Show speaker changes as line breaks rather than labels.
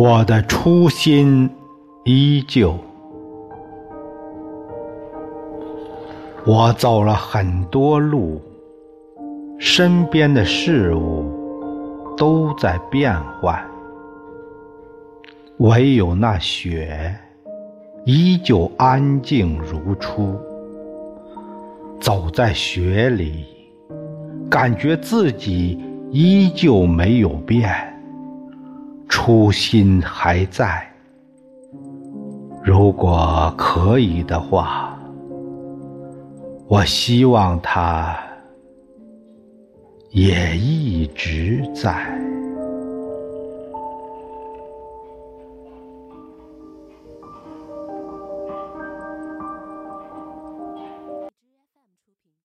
我的初心依旧。我走了很多路，身边的事物都在变换，唯有那雪依旧安静如初。走在雪里，感觉自己依旧没有变，初心还在。如果可以的话。我希望它也一直在。